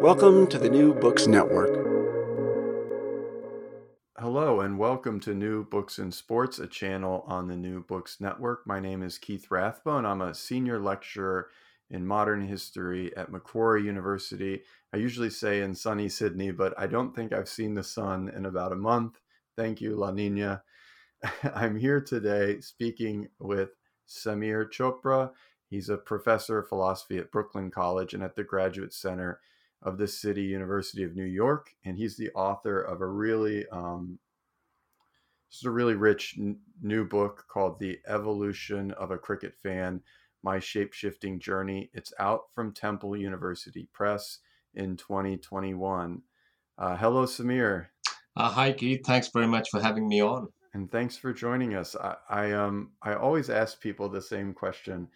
Welcome to the New Books Network. Hello, and welcome to New Books in Sports, a channel on the New Books Network. My name is Keith Rathbone. I'm a senior lecturer in modern history at Macquarie University. I usually say in sunny Sydney, but I don't think I've seen the sun in about a month. Thank you, La Nina. I'm here today speaking with Samir Chopra. He's a professor of philosophy at Brooklyn College and at the Graduate Center of the City University of New York, and he's the author of a really um, just a really rich n- new book called The Evolution of a Cricket Fan: My Shapeshifting Journey. It's out from Temple University Press in 2021. Uh, hello, Samir. Uh, hi, Keith. Thanks very much for having me on. And thanks for joining us. I, I um I always ask people the same question,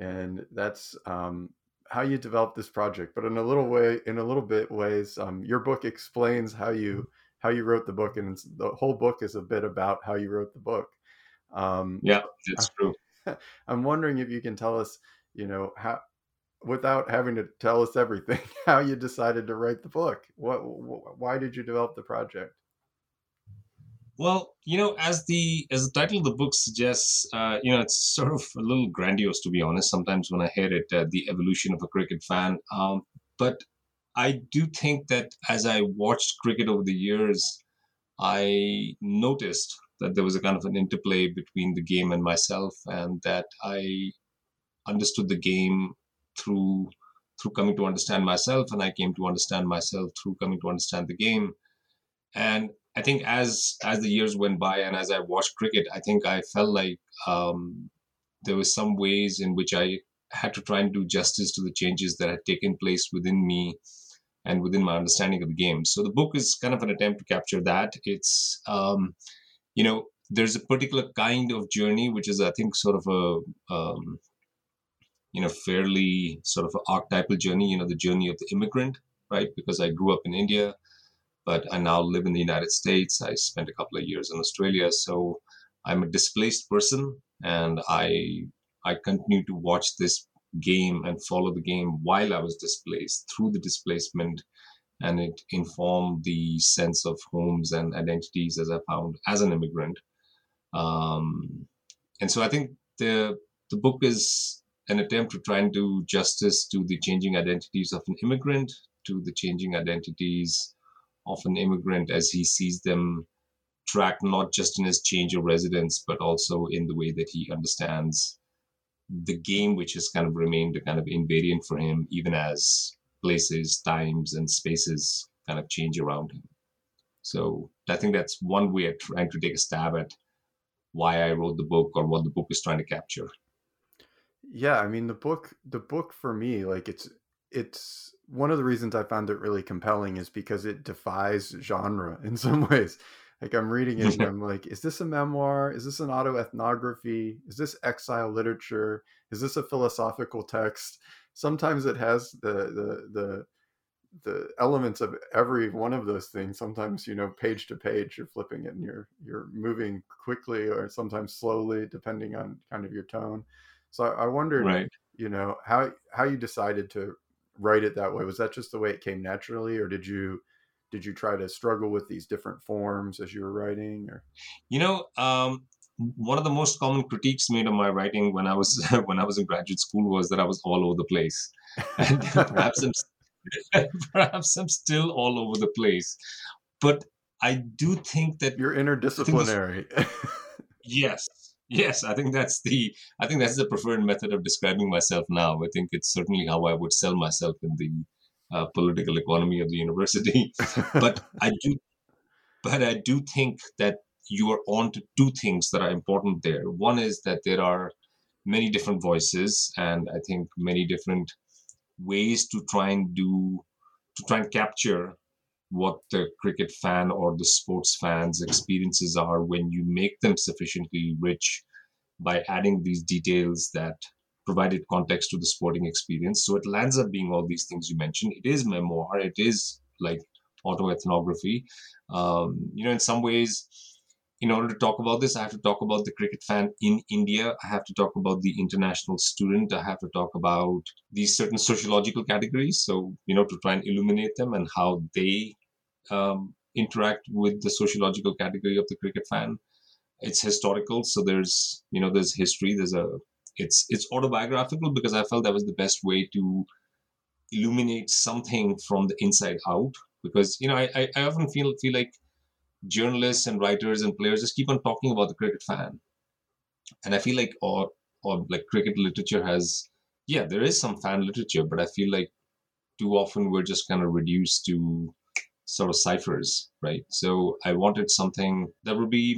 and that's um, how you developed this project, but in a little way, in a little bit ways, um, your book explains how you how you wrote the book, and the whole book is a bit about how you wrote the book. Um, yeah, that's true. I'm wondering if you can tell us, you know, how without having to tell us everything, how you decided to write the book. What, why did you develop the project? Well, you know, as the as the title of the book suggests, uh, you know, it's sort of a little grandiose to be honest. Sometimes when I hear it, uh, the evolution of a cricket fan. Um, but I do think that as I watched cricket over the years, I noticed that there was a kind of an interplay between the game and myself, and that I understood the game through through coming to understand myself, and I came to understand myself through coming to understand the game. And I think as as the years went by and as I watched cricket, I think I felt like um, there were some ways in which I had to try and do justice to the changes that had taken place within me and within my understanding of the game. So the book is kind of an attempt to capture that. It's um, you know there's a particular kind of journey which is I think sort of a um, you know fairly sort of archetypal journey. You know the journey of the immigrant, right? Because I grew up in India but I now live in the United States. I spent a couple of years in Australia, so I'm a displaced person, and I I continue to watch this game and follow the game while I was displaced through the displacement, and it informed the sense of homes and identities as I found as an immigrant. Um, and so I think the the book is an attempt to try and do justice to the changing identities of an immigrant, to the changing identities of an immigrant as he sees them track not just in his change of residence, but also in the way that he understands the game, which has kind of remained a kind of invariant for him, even as places, times, and spaces kind of change around him. So I think that's one way of trying to take a stab at why I wrote the book or what the book is trying to capture. Yeah, I mean the book the book for me like it's it's one of the reasons I found it really compelling is because it defies genre in some ways. Like I'm reading it and I'm like, is this a memoir? Is this an autoethnography? Is this exile literature? Is this a philosophical text? Sometimes it has the the the the elements of every one of those things sometimes you know page to page you're flipping it and you're you're moving quickly or sometimes slowly depending on kind of your tone so i, I wondered right. you know how how you decided to write it that way was that just the way it came naturally or did you did you try to struggle with these different forms as you were writing or you know um one of the most common critiques made of my writing when I was when I was in graduate school was that I was all over the place, and perhaps I'm perhaps I'm still all over the place. But I do think that you're interdisciplinary. yes, yes, I think that's the I think that's the preferred method of describing myself now. I think it's certainly how I would sell myself in the uh, political economy of the university. but I do, but I do think that you are on to two things that are important there. One is that there are many different voices, and I think many different ways to try and do to try and capture what the cricket fan or the sports fans experiences are when you make them sufficiently rich by adding these details that provided context to the sporting experience so it lands up being all these things you mentioned it is memoir it is like autoethnography um, you know in some ways in order to talk about this, I have to talk about the cricket fan in India. I have to talk about the international student. I have to talk about these certain sociological categories. So, you know, to try and illuminate them and how they um, interact with the sociological category of the cricket fan. It's historical. So there's, you know, there's history. There's a, it's, it's autobiographical because I felt that was the best way to illuminate something from the inside out. Because, you know, I, I often feel, feel like journalists and writers and players just keep on talking about the cricket fan and i feel like or or like cricket literature has yeah there is some fan literature but i feel like too often we're just kind of reduced to sort of ciphers right? So i wanted something that would be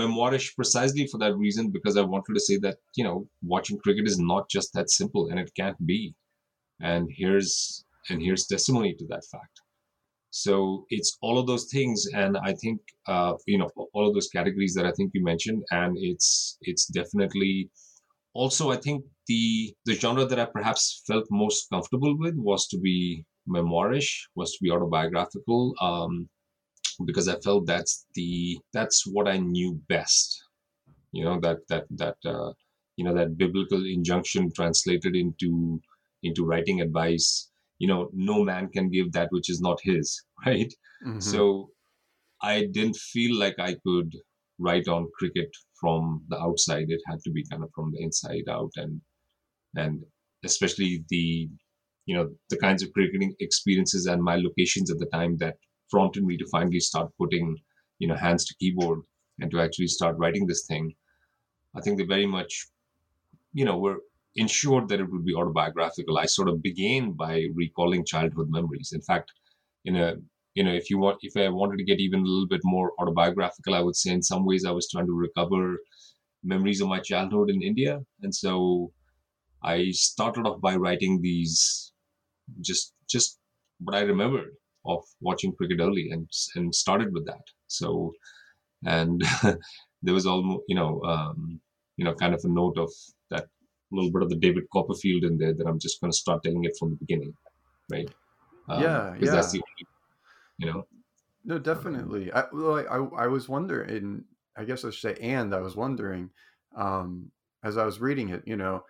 memoirish precisely for that reason because i wanted to say that you know watching cricket is not just that simple and it can't be. And here's and here's testimony to that fact. So it's all of those things, and I think uh, you know all of those categories that I think you mentioned, and it's it's definitely also I think the the genre that I perhaps felt most comfortable with was to be memoirish, was to be autobiographical, um, because I felt that's the that's what I knew best. You know that that that uh, you know that biblical injunction translated into into writing advice you know no man can give that which is not his right mm-hmm. so i didn't feel like i could write on cricket from the outside it had to be kind of from the inside out and and especially the you know the kinds of cricketing experiences and my locations at the time that prompted me to finally start putting you know hands to keyboard and to actually start writing this thing i think they very much you know were ensured that it would be autobiographical. I sort of began by recalling childhood memories. In fact, in a you know, if you want, if I wanted to get even a little bit more autobiographical, I would say in some ways I was trying to recover memories of my childhood in India, and so I started off by writing these, just just what I remembered of watching cricket early, and and started with that. So, and there was almost you know um, you know kind of a note of that little bit of the David Copperfield in there that I'm just going to start telling it from the beginning, right? Um, yeah, yeah. That's the only, you know. No, definitely. I, well, I, I was wondering. I guess I should say, and I was wondering, um, as I was reading it, you know,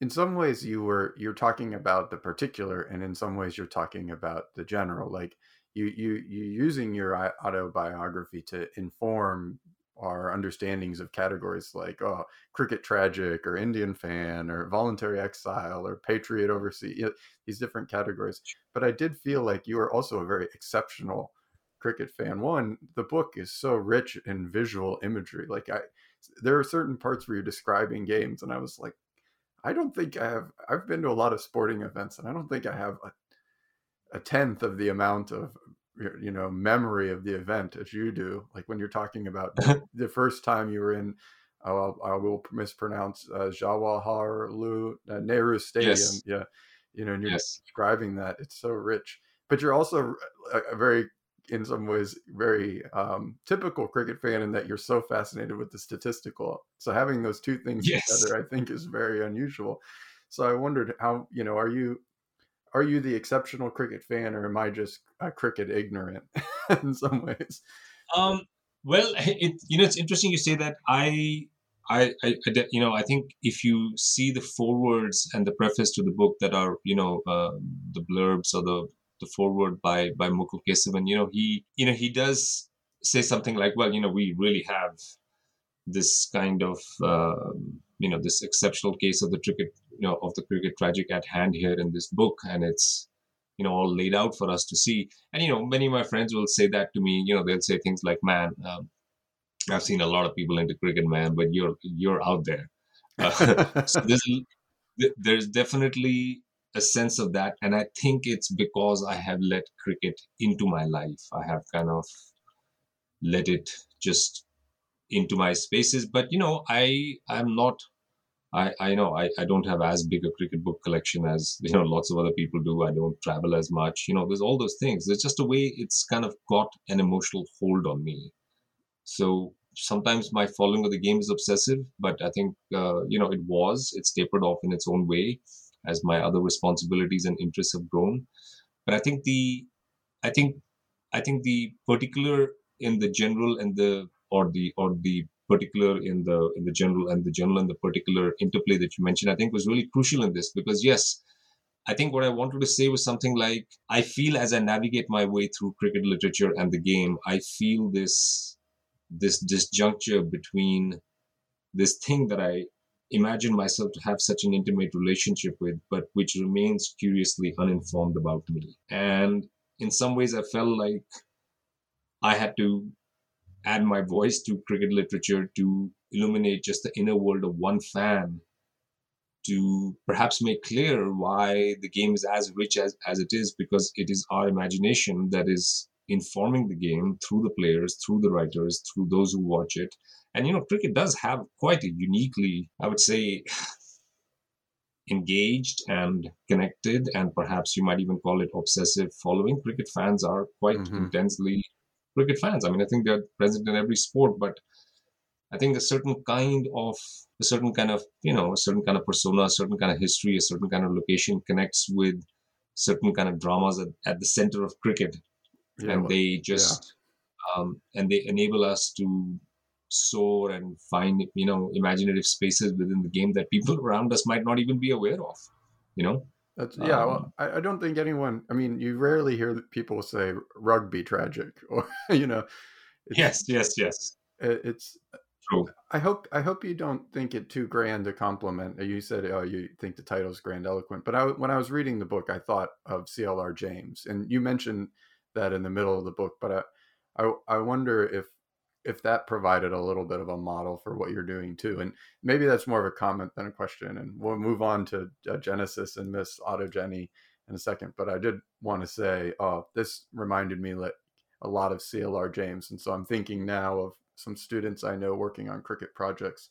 in some ways you were you're talking about the particular, and in some ways you're talking about the general. Like you you you using your autobiography to inform our understandings of categories like oh, cricket tragic or Indian fan or voluntary exile or patriot overseas, you know, these different categories. But I did feel like you are also a very exceptional cricket fan. One, the book is so rich in visual imagery. Like I, there are certain parts where you're describing games, and I was like, I don't think I have. I've been to a lot of sporting events, and I don't think I have a, a tenth of the amount of you know memory of the event as you do like when you're talking about the first time you were in oh, I will mispronounce uh, Jawaharlal uh, Nehru Stadium yes. yeah you know and you're yes. describing that it's so rich but you're also a, a very in some ways very um, typical cricket fan in that you're so fascinated with the statistical so having those two things yes. together I think is very unusual so I wondered how you know are you are you the exceptional cricket fan, or am I just a cricket ignorant in some ways? Um, well, it you know it's interesting you say that. I I, I, you know, I think if you see the forewords and the preface to the book that are, you know, uh, the blurbs or the the foreword by by Mukul Kesavan, you know, he, you know, he does say something like, well, you know, we really have this kind of, uh, you know, this exceptional case of the cricket, you know, of the cricket tragic at hand here in this book, and it's, you know, all laid out for us to see. And you know, many of my friends will say that to me. You know, they'll say things like, "Man." Um, I've seen a lot of people into cricket, man, but you're you're out there. Uh, so there's, there's definitely a sense of that, and I think it's because I have let cricket into my life. I have kind of let it just into my spaces. But you know, I I'm not. I, I know I, I don't have as big a cricket book collection as you know lots of other people do. I don't travel as much. You know, there's all those things. It's just a way it's kind of got an emotional hold on me. So sometimes my following of the game is obsessive, but I think uh, you know it was. It's tapered off in its own way as my other responsibilities and interests have grown. But I think the, I think, I think the particular in the general and the or the or the particular in the in the general and the general and the particular interplay that you mentioned, I think was really crucial in this because yes. I think what I wanted to say was something like I feel as I navigate my way through cricket literature and the game, I feel this this disjuncture between this thing that I imagine myself to have such an intimate relationship with, but which remains curiously uninformed about me. And in some ways, I felt like I had to add my voice to cricket literature to illuminate just the inner world of one fan to perhaps make clear why the game is as rich as, as it is because it is our imagination that is informing the game through the players, through the writers, through those who watch it. And you know, cricket does have quite a uniquely, I would say, engaged and connected, and perhaps you might even call it obsessive following. Cricket fans are quite mm-hmm. intensely cricket fans. I mean, I think they're present in every sport, but I think a certain kind of a certain kind of you know a certain kind of persona, a certain kind of history, a certain kind of location connects with certain kind of dramas at, at the center of cricket yeah, and they just yeah. um, and they enable us to soar and find you know imaginative spaces within the game that people around us might not even be aware of you know that's yeah um, well, I, I, don't think anyone i mean you rarely hear people say rugby tragic or you know yes yes yes it, it's True. I hope I hope you don't think it too grand a compliment. You said, "Oh, you think the title's grandiloquent," but I, when I was reading the book, I thought of CLR James, and you mentioned that in the middle of the book. But I, I, I wonder if if that provided a little bit of a model for what you're doing too. And maybe that's more of a comment than a question. And we'll move on to uh, Genesis and Misautogeny in a second. But I did want to say, oh, this reminded me a lot of CLR James. And so I'm thinking now of some students I know working on cricket projects,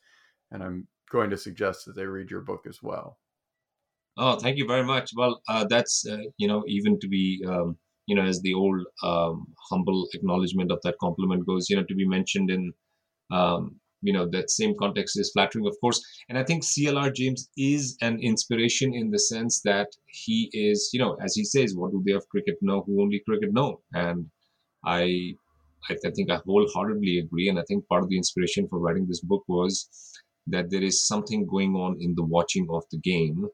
and I'm going to suggest that they read your book as well. Oh, thank you very much. Well, uh, that's uh, you know even to be um, you know, as the old um, humble acknowledgement of that compliment goes, you know, to be mentioned in, um, you know, that same context is flattering, of course. And I think CLR James is an inspiration in the sense that he is, you know, as he says, what do they of cricket know who only cricket know? And I, I, I think I wholeheartedly agree. And I think part of the inspiration for writing this book was that there is something going on in the watching of the game,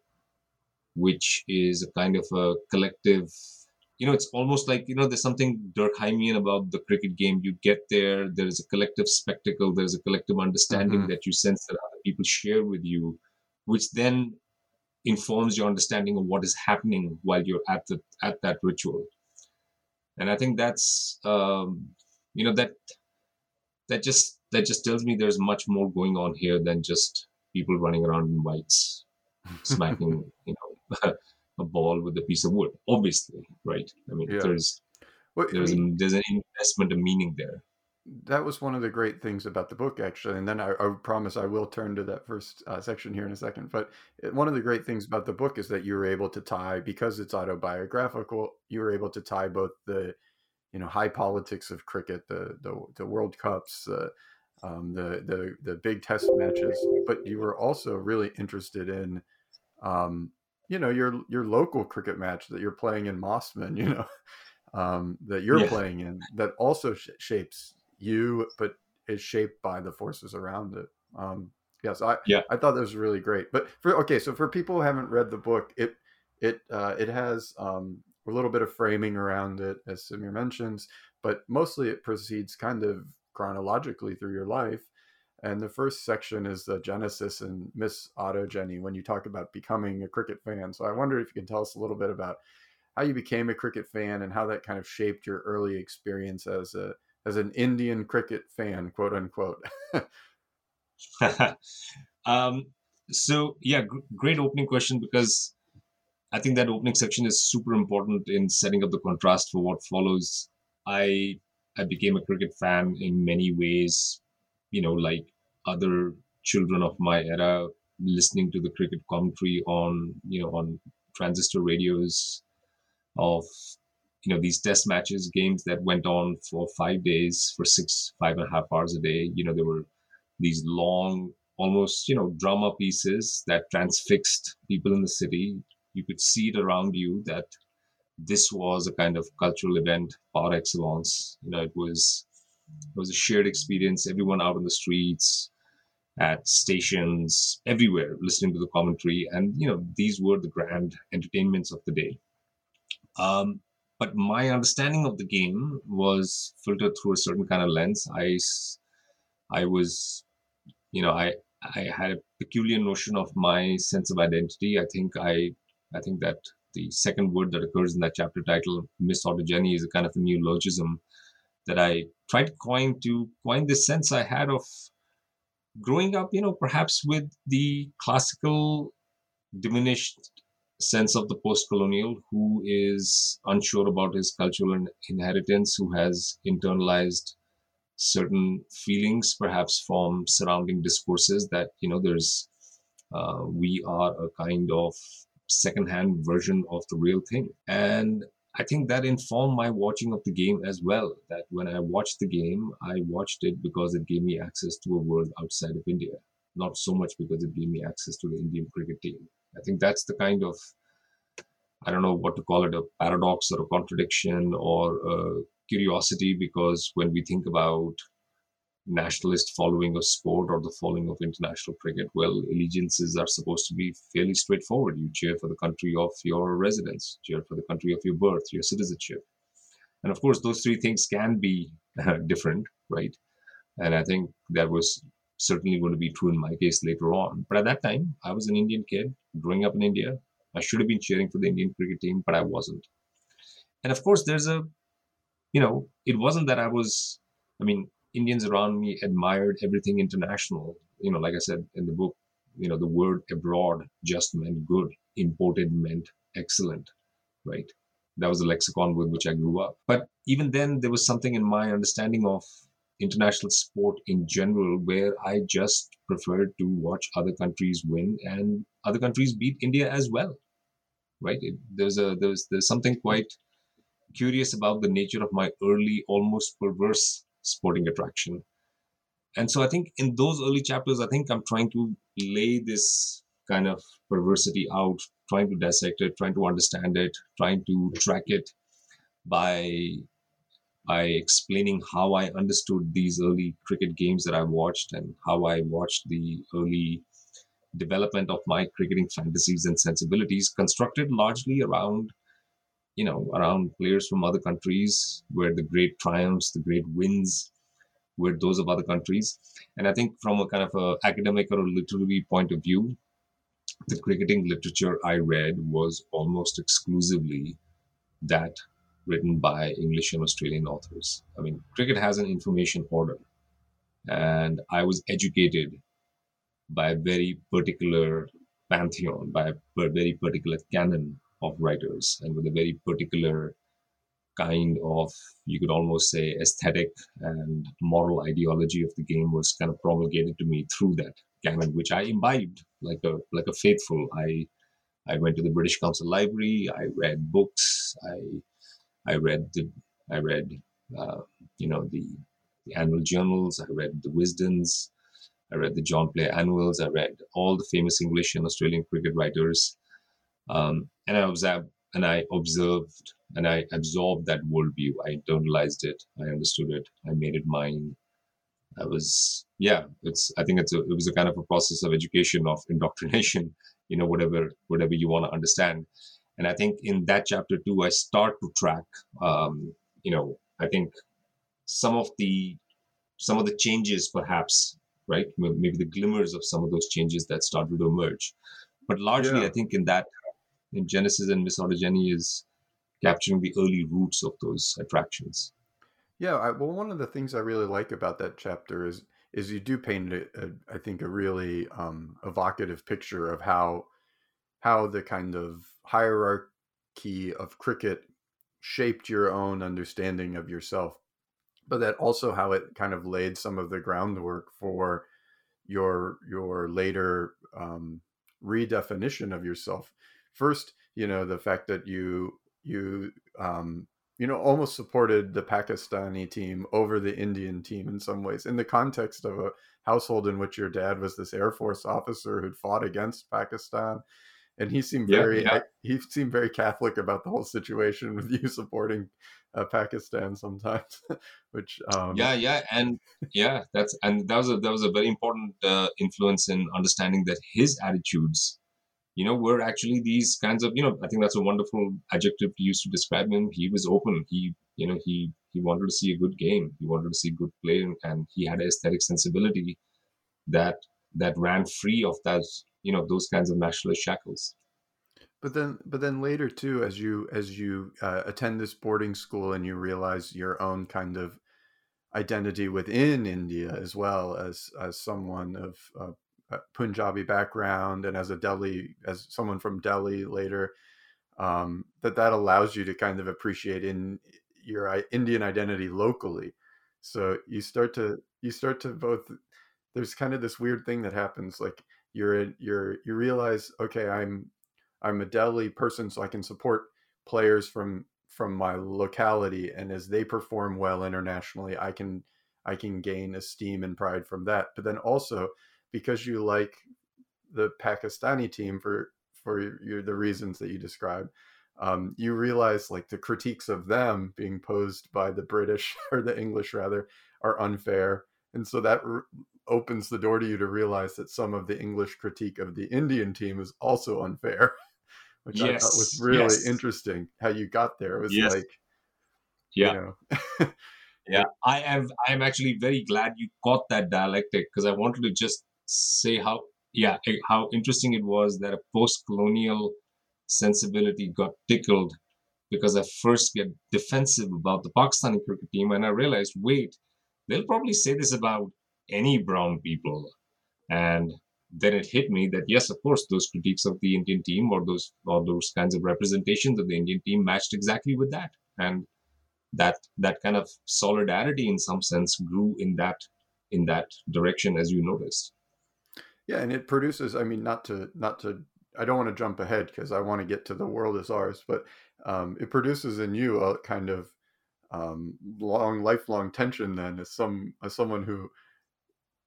which is a kind of a collective you know, it's almost like, you know, there's something Durkheimian about the cricket game. You get there, there's a collective spectacle, there's a collective understanding mm-hmm. that you sense that other people share with you, which then informs your understanding of what is happening while you're at the at that ritual. And I think that's um, you know, that that just that just tells me there's much more going on here than just people running around in whites, smacking, you know, a ball with a piece of wood. Obviously, right? I mean, yeah. there's well, there's I mean, an, there's an investment of meaning there. That was one of the great things about the book, actually. And then I, I promise I will turn to that first uh, section here in a second. But one of the great things about the book is that you were able to tie, because it's autobiographical, you were able to tie both the, you know, high politics of cricket, the the, the World Cups, uh, um, the the the big Test matches, but you were also really interested in um, you know your your local cricket match that you're playing in Mosman, you know, um, that you're yeah. playing in that also sh- shapes you, but is shaped by the forces around it. Um, yes, I yeah. I thought that was really great. But for okay, so for people who haven't read the book, it it uh, it has um, a little bit of framing around it, as Samir mentions, but mostly it proceeds kind of chronologically through your life. And the first section is the genesis and Misautogeny when you talk about becoming a cricket fan. So I wonder if you can tell us a little bit about how you became a cricket fan and how that kind of shaped your early experience as a as an Indian cricket fan, quote unquote. um, so yeah, great opening question because I think that opening section is super important in setting up the contrast for what follows. I I became a cricket fan in many ways, you know, like other children of my era, listening to the cricket commentary on you know on transistor radios of you know these test matches games that went on for five days for six five and a half hours a day. You know there were these long almost you know drama pieces that transfixed people in the city. You could see it around you that this was a kind of cultural event par excellence. You know it was it was a shared experience. Everyone out on the streets at stations everywhere listening to the commentary and you know these were the grand entertainments of the day um, but my understanding of the game was filtered through a certain kind of lens. I, I was, you know, I I had a peculiar notion of my sense of identity. I think I I think that the second word that occurs in that chapter title, Misautogeny, is a kind of a neologism that I tried to coin to coin this sense I had of growing up, you know, perhaps with the classical diminished sense of the post colonial who is unsure about his cultural inheritance, who has internalized certain feelings, perhaps from surrounding discourses that, you know, there's, uh, we are a kind of secondhand version of the real thing. And I think that informed my watching of the game as well. That when I watched the game, I watched it because it gave me access to a world outside of India, not so much because it gave me access to the Indian cricket team. I think that's the kind of I don't know what to call it a paradox or a contradiction or a curiosity because when we think about nationalist following of sport or the following of international cricket, well, allegiances are supposed to be fairly straightforward. You cheer for the country of your residence, cheer for the country of your birth, your citizenship. And of course, those three things can be different, right? And I think that was certainly going to be true in my case later on. But at that time, I was an Indian kid growing up in India. I should have been cheering for the Indian cricket team, but I wasn't. And of course, there's a, you know, it wasn't that I was, I mean, Indians around me admired everything international. You know, like I said in the book, you know, the word abroad just meant good, imported meant excellent, right? That was the lexicon with which I grew up. But even then, there was something in my understanding of international sport in general where I just preferred to watch other countries win and other countries beat India as well. Right? It, there's a there's there's something quite curious about the nature of my early, almost perverse sporting attraction. And so I think in those early chapters, I think I'm trying to lay this kind of perversity out, trying to dissect it, trying to understand it, trying to track it by by explaining how I understood these early cricket games that I watched and how I watched the early development of my cricketing fantasies and sensibilities, constructed largely around, you know, around players from other countries, where the great triumphs, the great wins were those of other countries. And I think from a kind of a academic or a literary point of view, the cricketing literature I read was almost exclusively that written by English and Australian authors. I mean, cricket has an information order, and I was educated by a very particular pantheon, by a very particular canon of writers, and with a very particular kind of, you could almost say, aesthetic and moral ideology of the game was kind of promulgated to me through that canon, which I imbibed like a like a faithful. I I went to the British Council Library. I read books. I I read the I read uh, you know the, the annual journals. I read the Wisdens. I read the John Player annuals. I read all the famous English and Australian cricket writers. Um, and I observed, and I observed, and I absorbed that worldview. I internalized it. I understood it. I made it mine. I was, yeah, it's. I think it's a, it was a kind of a process of education, of indoctrination. You know, whatever whatever you want to understand. And I think in that chapter too, I start to track. Um, you know, I think some of the some of the changes, perhaps, right? Maybe the glimmers of some of those changes that started to emerge. But largely, yeah. I think in that, in Genesis and Misautogeny is capturing the early roots of those attractions. Yeah, I, well, one of the things I really like about that chapter is is you do paint a, a I think a really um, evocative picture of how how the kind of hierarchy of cricket shaped your own understanding of yourself, but that also how it kind of laid some of the groundwork for your your later um, redefinition of yourself. First, you know, the fact that you you um, you know almost supported the Pakistani team over the Indian team in some ways in the context of a household in which your dad was this Air Force officer who'd fought against Pakistan and he seemed yeah, very yeah. he seemed very Catholic about the whole situation with you supporting uh, Pakistan sometimes, which um, yeah, yeah, and yeah, that's and that was a that was a very important uh, influence in understanding that his attitudes, you know, were actually these kinds of you know I think that's a wonderful adjective to use to describe him. He was open. He you know he he wanted to see a good game. He wanted to see good play, and he had an aesthetic sensibility that that ran free of that you know those kinds of nationalist shackles but then but then later too as you as you uh, attend this boarding school and you realize your own kind of identity within india as well as as someone of uh, punjabi background and as a delhi as someone from delhi later um, that that allows you to kind of appreciate in your indian identity locally. So you start to you start to both there's kind of this weird thing that happens like you're you're you realize okay i'm i'm a delhi person so i can support players from from my locality and as they perform well internationally i can i can gain esteem and pride from that. But then also because you like the pakistani team for for your, the reasons that you describe um, you realize like the critiques of them being posed by the british or the english rather are unfair and so that opens the door to you to realize that some of the English critique of the Indian team is also unfair, which yes. I thought was really yes. interesting. How you got there it was yes. like, yeah, you know. yeah. I am. I am actually very glad you caught that dialectic because I wanted to just say how, yeah, eh, how interesting it was that a post-colonial sensibility got tickled because I first get defensive about the Pakistani cricket team, and I realized, wait, they'll probably say this about any brown people. And then it hit me that yes, of course, those critiques of the Indian team or those or those kinds of representations of the Indian team matched exactly with that, and that that kind of solidarity, in some sense, grew in that in that direction, as you noticed. Yeah, and it produces. I mean, not to not to. I don't want to jump ahead because I want to get to the world is ours, but um, it produces in you a kind of um, long, lifelong tension. Then, as some as someone who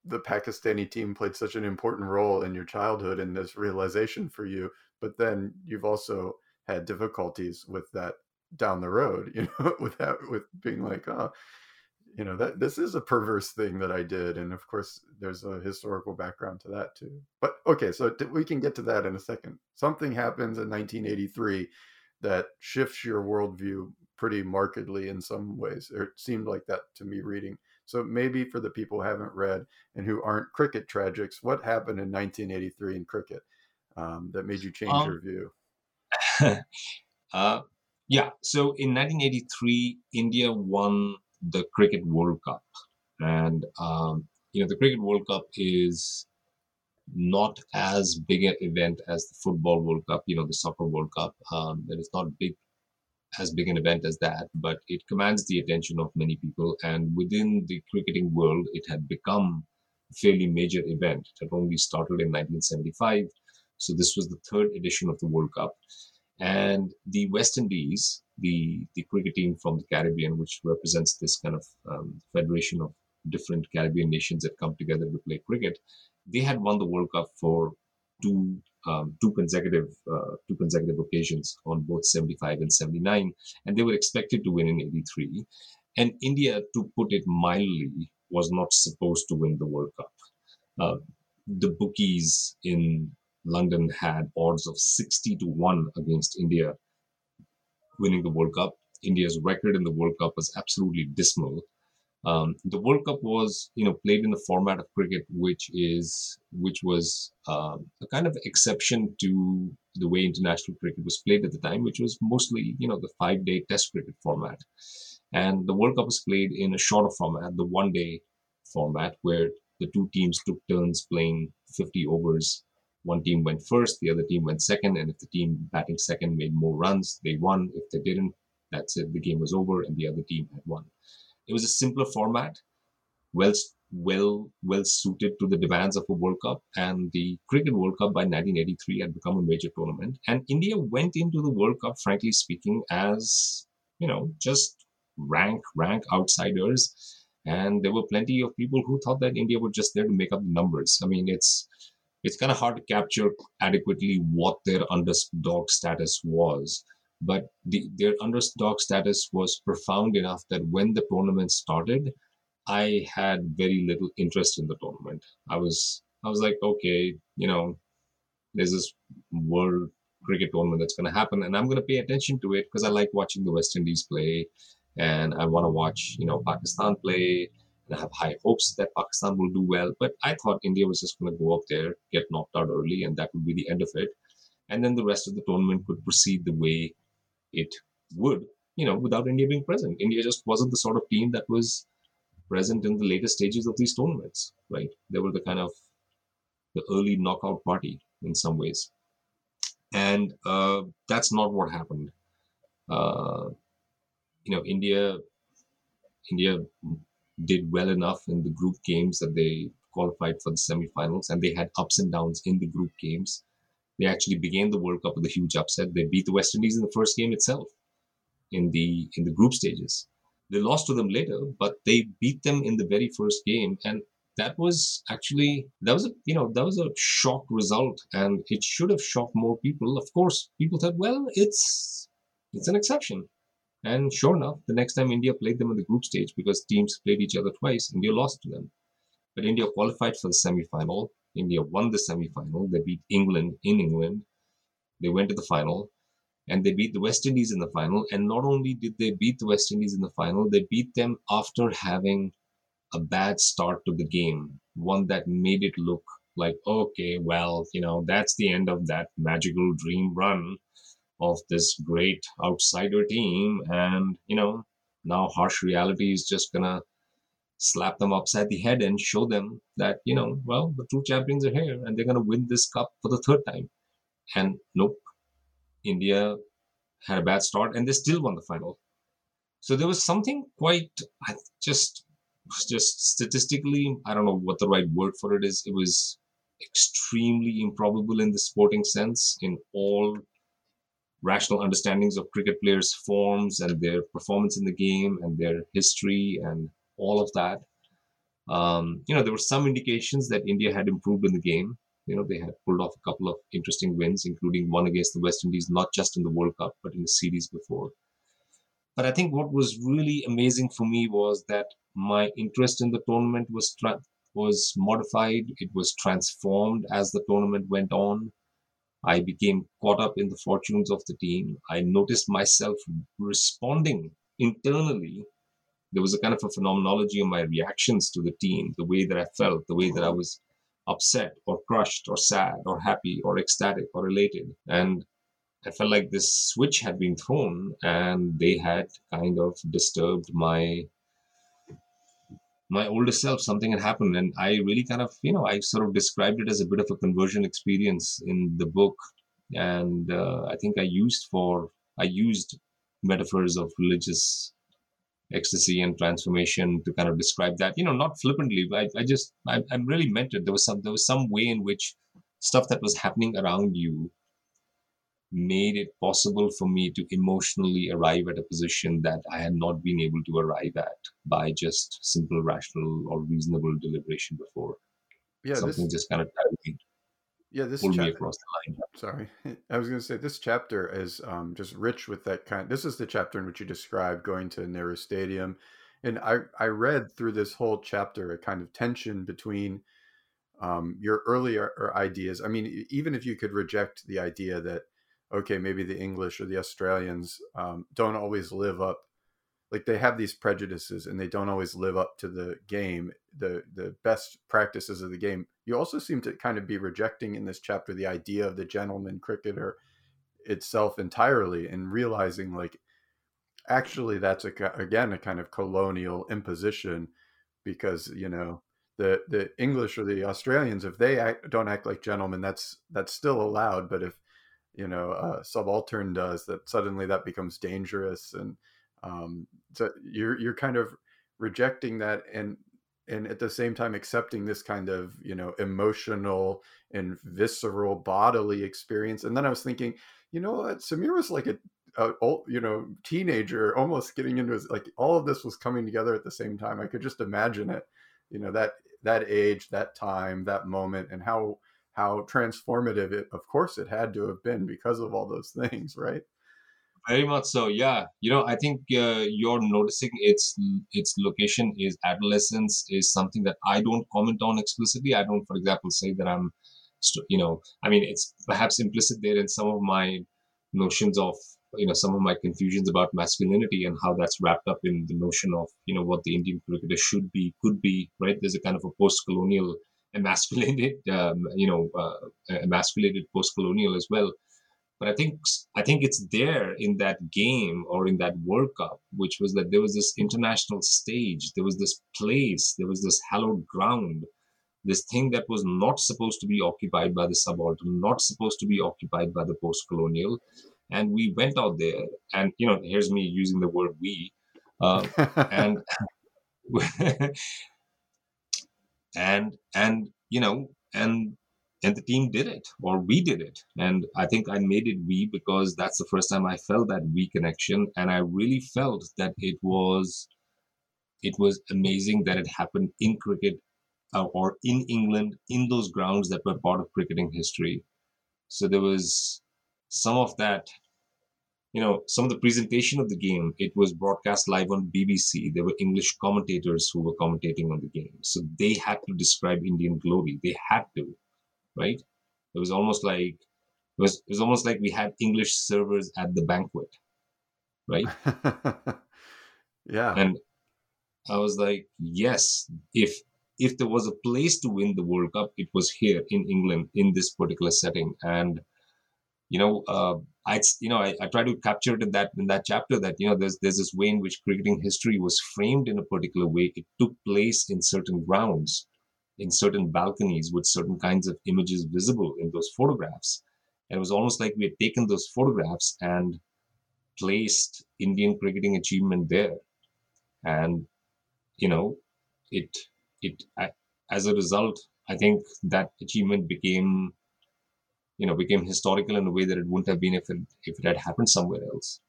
the Pakistani team played such an important role in your childhood and this realization for you, but then you've also had difficulties with that down the road, you know, with that, with being like, oh, you know, that this is a perverse thing that I did. And of course, there's a historical background to that too. But okay, so we can get to that in a second. Something happens in 1983 that shifts your worldview pretty markedly in some ways. It seemed like that to me reading so maybe for the people who haven't read and who aren't cricket tragics, what happened in 1983 in cricket um, that made you change um, your view? uh, yeah. So in 1983, India won the Cricket World Cup, and um, you know the Cricket World Cup is not as big an event as the Football World Cup. You know the Soccer World Cup. Um, it is not big as big an event as that, but it commands the attention of many people. And within the cricketing world, it had become a fairly major event. It had only started in 1975. So this was the third edition of the World Cup. And the West Indies, the, the cricket team from the Caribbean, which represents this kind of um, federation of different Caribbean nations that come together to play cricket, they had won the World Cup for two um, two consecutive uh, two consecutive occasions on both 75 and 79 and they were expected to win in 83 and india to put it mildly was not supposed to win the world cup. Uh, the bookies in london had odds of 60 to 1 against india winning the world cup india's record in the world cup was absolutely dismal um, the World Cup was, you know, played in the format of cricket which is which was um, a kind of exception to the way international cricket was played at the time, which was mostly, you know, the five-day Test cricket format. And the World Cup was played in a shorter format, the one-day format, where the two teams took turns playing 50 overs. One team went first, the other team went second, and if the team batting second made more runs, they won. If they didn't, that's it. The game was over, and the other team had won. It was a simpler format, well well well suited to the demands of a World Cup. And the Cricket World Cup by 1983 had become a major tournament. And India went into the World Cup, frankly speaking, as you know, just rank rank outsiders. And there were plenty of people who thought that India were just there to make up the numbers. I mean, it's it's kind of hard to capture adequately what their underdog status was but the, their underdog status was profound enough that when the tournament started, I had very little interest in the tournament. I was I was like, okay, you know, there's this world cricket tournament that's going to happen, and I'm going to pay attention to it because I like watching the West Indies play, and I want to watch, you know, Pakistan play, and I have high hopes that Pakistan will do well. But I thought India was just going to go up there, get knocked out early, and that would be the end of it, and then the rest of the tournament could proceed the way it would, you know, without India being present. India just wasn't the sort of team that was present in the later stages of these tournaments, right? They were the kind of the early knockout party in some ways. And uh, that's not what happened. Uh, you know, India, India did well enough in the group games that they qualified for the semifinals, and they had ups and downs in the group games. They actually began the World Cup with a huge upset. They beat the West Indies in the first game itself in the in the group stages. They lost to them later, but they beat them in the very first game, and that was actually that was a you know that was a shock result, and it should have shocked more people. Of course, people thought, well, it's it's an exception, and sure enough, the next time India played them in the group stage, because teams played each other twice, India lost to them. But India qualified for the semi-final. India won the semi-final. They beat England in England. They went to the final and they beat the West Indies in the final. And not only did they beat the West Indies in the final, they beat them after having a bad start to the game, one that made it look like, okay, well, you know, that's the end of that magical dream run of this great outsider team. And, you know, now harsh reality is just gonna slap them upside the head and show them that, you know, well, the true champions are here and they're going to win this cup for the third time. And nope, India had a bad start and they still won the final. So there was something quite, just, just statistically, I don't know what the right word for it is. It was extremely improbable in the sporting sense in all rational understandings of cricket players' forms and their performance in the game and their history and all of that. Um, you know, there were some indications that India had improved in the game. You know, they had pulled off a couple of interesting wins, including one against the West Indies, not just in the World Cup, but in the series before. But I think what was really amazing for me was that my interest in the tournament was tra- was modified. It was transformed as the tournament went on. I became caught up in the fortunes of the team. I noticed myself responding internally there was a kind of a phenomenology of my reactions to the team, the way that I felt, the way that I was upset or crushed or sad or happy or ecstatic or elated. And I felt like this switch had been thrown and they had kind of disturbed my my older self something had happened. And i really kind of you know i sort of described it as a bit of a conversion experience in the book. And uh, i think i used for i used metaphors of religious ecstasy and transformation to kind of describe that you know not flippantly but I, I just I, I really meant it. There was some there was some way in which stuff that was happening around you made it possible for me to emotionally arrive at a position that I had not been able to arrive at by just simple rational or reasonable deliberation before. Yeah, something this, just kind of me. yeah, this pulled chap- me across the line. Sorry, I was going to say this chapter is um, just rich with that kind. This is the chapter in which you describe going to Nehru Stadium, and I I read through this whole chapter a kind of tension between um, your earlier ideas. I mean, even if you could reject the idea that okay, maybe the English or the Australians um, don't always live up like they have these prejudices and they don't always live up to the game the the best practices of the game. You also seem to kind of be rejecting in this chapter the idea of the gentleman cricketer itself entirely and realizing like actually that's a again a kind of colonial imposition because you know the the english or the australians if they act, don't act like gentlemen that's that's still allowed. But if you know a subaltern does that suddenly that becomes dangerous and um, so you're you're kind of rejecting that and and at the same time accepting this kind of you know emotional and visceral bodily experience. And then i was thinking you know what? Samir was like a, a old, you know teenager almost getting into his like all of this was coming together at the same time. I could just imagine it you know that that age that time that moment and how how transformative it of course it had to have been because of all those things right? Very much so yeah. You know i think uh, you're noticing its its location is adolescence is something that i don't comment on explicitly. I don't for example say that i'm you know i mean it's perhaps implicit there in some of my notions of you know some of my confusions about masculinity and how that's wrapped up in the notion of you know what the indian cricketer should be could be right? There's a kind of a post-colonial emasculated um, you know uh, emasculated post-colonial as well. But I think I think it's there in that game or in that World Cup, which was that there was this international stage, there was this place, there was this hallowed ground, this thing that was not supposed to be occupied by the subaltern, not supposed to be occupied by the post-colonial, and we went out there, and you know, here's me using the word we, uh, and and and you know, and and the team did it or we did it. And i think i made it we because that's the first time i felt that we connection. And i really felt that it was it was amazing that it happened in cricket uh, or in england in those grounds that were part of cricketing history. So there was some of that you know some of the presentation of the game it was broadcast live on bbc there were english commentators who were commentating on the game so they had to describe indian glory they had to right? It was almost like it was it was almost like we had English servers at the banquet, right? yeah. And I was like, yes, if if there was a place to win the World Cup, it was here in England in this particular setting. And you know, uh, I you know I, I try to capture it in that in that chapter that you know there's there's this way in which cricketing history was framed in a particular way. It took place in certain grounds, in certain balconies with certain kinds of images visible in those photographs. And it was almost like we had taken those photographs and placed Indian cricketing achievement there. And, you know, it, it, as a result, I think that achievement became, you know, became historical in a way that it wouldn't have been if it, if it had happened somewhere else.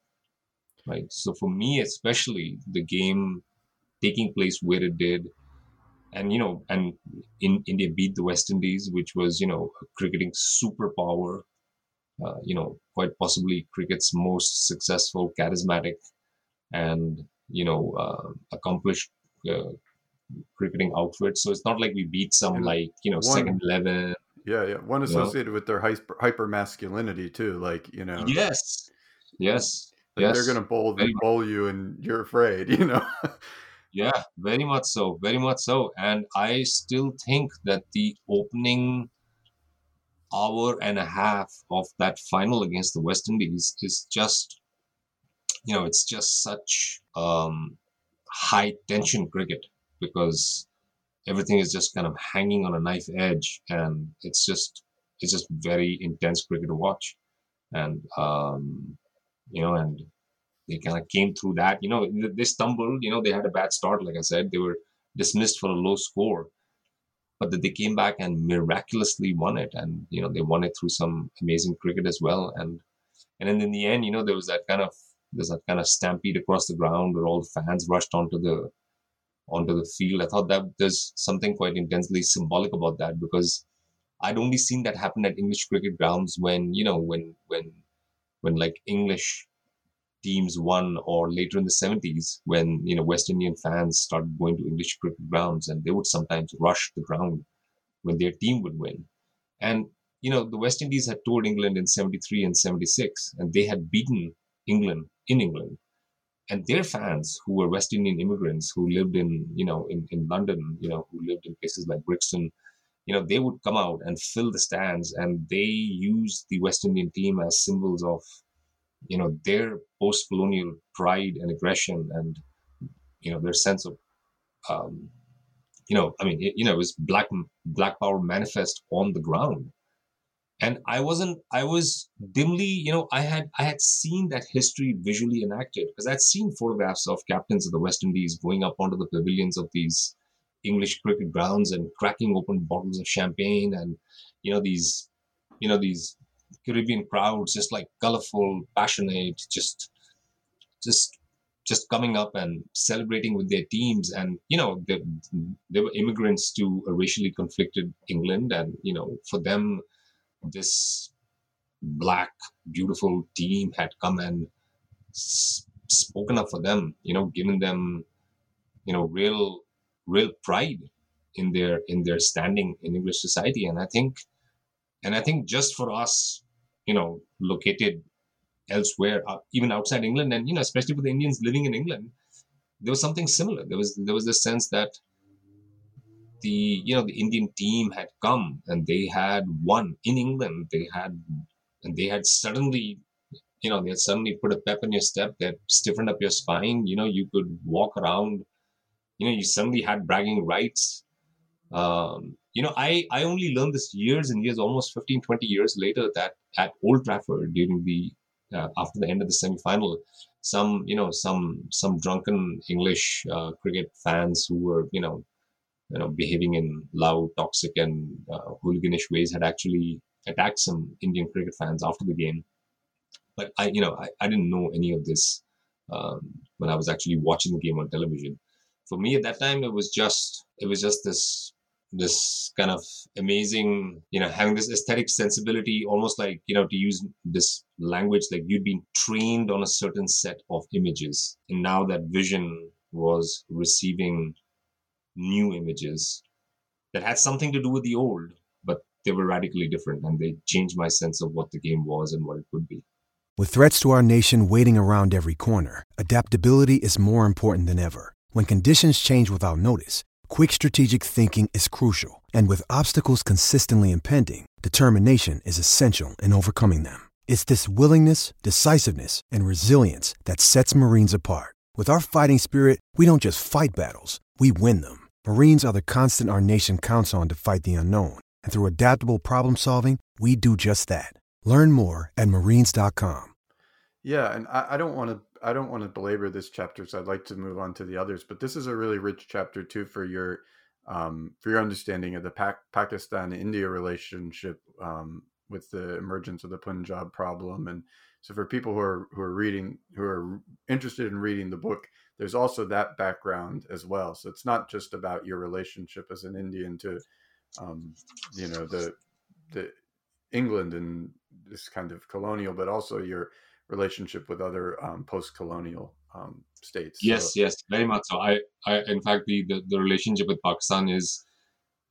Right. So for me, especially the game taking place where it did, and you know, and in India beat the West Indies, which was you know a cricketing superpower. Uh, you know, quite possibly cricket's most successful, charismatic, and you know, uh, accomplished uh, cricketing outfit. So it's not like we beat some like you know one, second eleven. Yeah, yeah. One associated with their hyper, hyper masculinity too. Like you know. Yes. Yes. Like yes. They're gonna bowl, they bowl you, and you're afraid. You know. Yeah, very much so, very much so. And I still think that the opening hour and a half of that final against the West Indies is just, you know, it's just such um, high tension cricket because everything is just kind of hanging on a knife edge, and it's just it's just very intense cricket to watch, and um, you know, and they kind of came through that. You know, they stumbled. You know, they had a bad start. Like I said, they were dismissed for a low score, but that they came back and miraculously won it. And you know, they won it through some amazing cricket as well. And and then in the end, you know, there was that kind of there's that kind of stampede across the ground where all the fans rushed onto the onto the field. I thought that there's something quite intensely symbolic about that because I'd only seen that happen at English cricket grounds when you know when when when like English teams won, or later in the 70s when you know West Indian fans started going to English cricket grounds, and they would sometimes rush the ground when their team would win. And you know the West Indies had toured England in 73 and 76, and they had beaten England in England. And their fans, who were West Indian immigrants who lived in, you know, in, in London, you know, who lived in places like Brixton, you know, they would come out and fill the stands and they used the West Indian team as symbols of you know their post-colonial pride and aggression and you know their sense of um, you know i mean you know it was black black power manifest on the ground and i wasn't i was dimly you know i had i had seen that history visually enacted because i'd seen photographs of captains of the west indies going up onto the pavilions of these english cricket grounds and cracking open bottles of champagne and you know these you know these Caribbean crowds, just like colorful, passionate, just, just, just coming up and celebrating with their teams. And you know, they, they were immigrants to a racially conflicted England, and you know, for them, this black, beautiful team had come and s- spoken up for them. You know, given them, you know, real, real pride in their in their standing in English society. And I think and I think just for us, you know, located elsewhere, uh, even outside England, and you know, especially for the Indians living in England, there was something similar. There was there was the sense that the you know the Indian team had come and they had won in England. They had and they had suddenly you know they had suddenly put a pep in your step that stiffened up your spine. You know, you could walk around. You know, you suddenly had bragging rights. Um, you know, I, I only learned this years and years, almost 15, 20 years later, that at Old Trafford during the uh, after the end of the semi-final, some you know some some drunken English uh, cricket fans who were you know you know behaving in loud, toxic, and uh, hooliganish ways had actually attacked some Indian cricket fans after the game. But I you know I, I didn't know any of this um, when I was actually watching the game on television. For me at that time, it was just it was just this this kind of amazing, you know, having this aesthetic sensibility, almost like, you know, to use this language, like you'd been trained on a certain set of images. And now that vision was receiving new images that had something to do with the old, but they were radically different and they changed my sense of what the game was and what it could be. With threats to our nation waiting around every corner, adaptability is more important than ever. When conditions change without notice, Quick strategic thinking is crucial, and with obstacles consistently impending, determination is essential in overcoming them. It's this willingness, decisiveness, and resilience that sets Marines apart. With our fighting spirit, we don't just fight battles, we win them. Marines are the constant our nation counts on to fight the unknown, and through adaptable problem solving, we do just that. Learn more at marines.com. Yeah, and I, I don't want to I don't want to belabor this chapter, so I'd like to move on to the others. But this is a really rich chapter too for your um, for your understanding of the Pakistan India relationship um, with the emergence of the Punjab problem, and so for people who are who are reading who are interested in reading the book, there's also that background as well. So it's not just about your relationship as an Indian to um, you know the the England and this kind of colonial, but also your relationship with other um, post-colonial um, states. Yes, so, yes, very much so. I, I, in fact, the, the, the relationship with Pakistan is,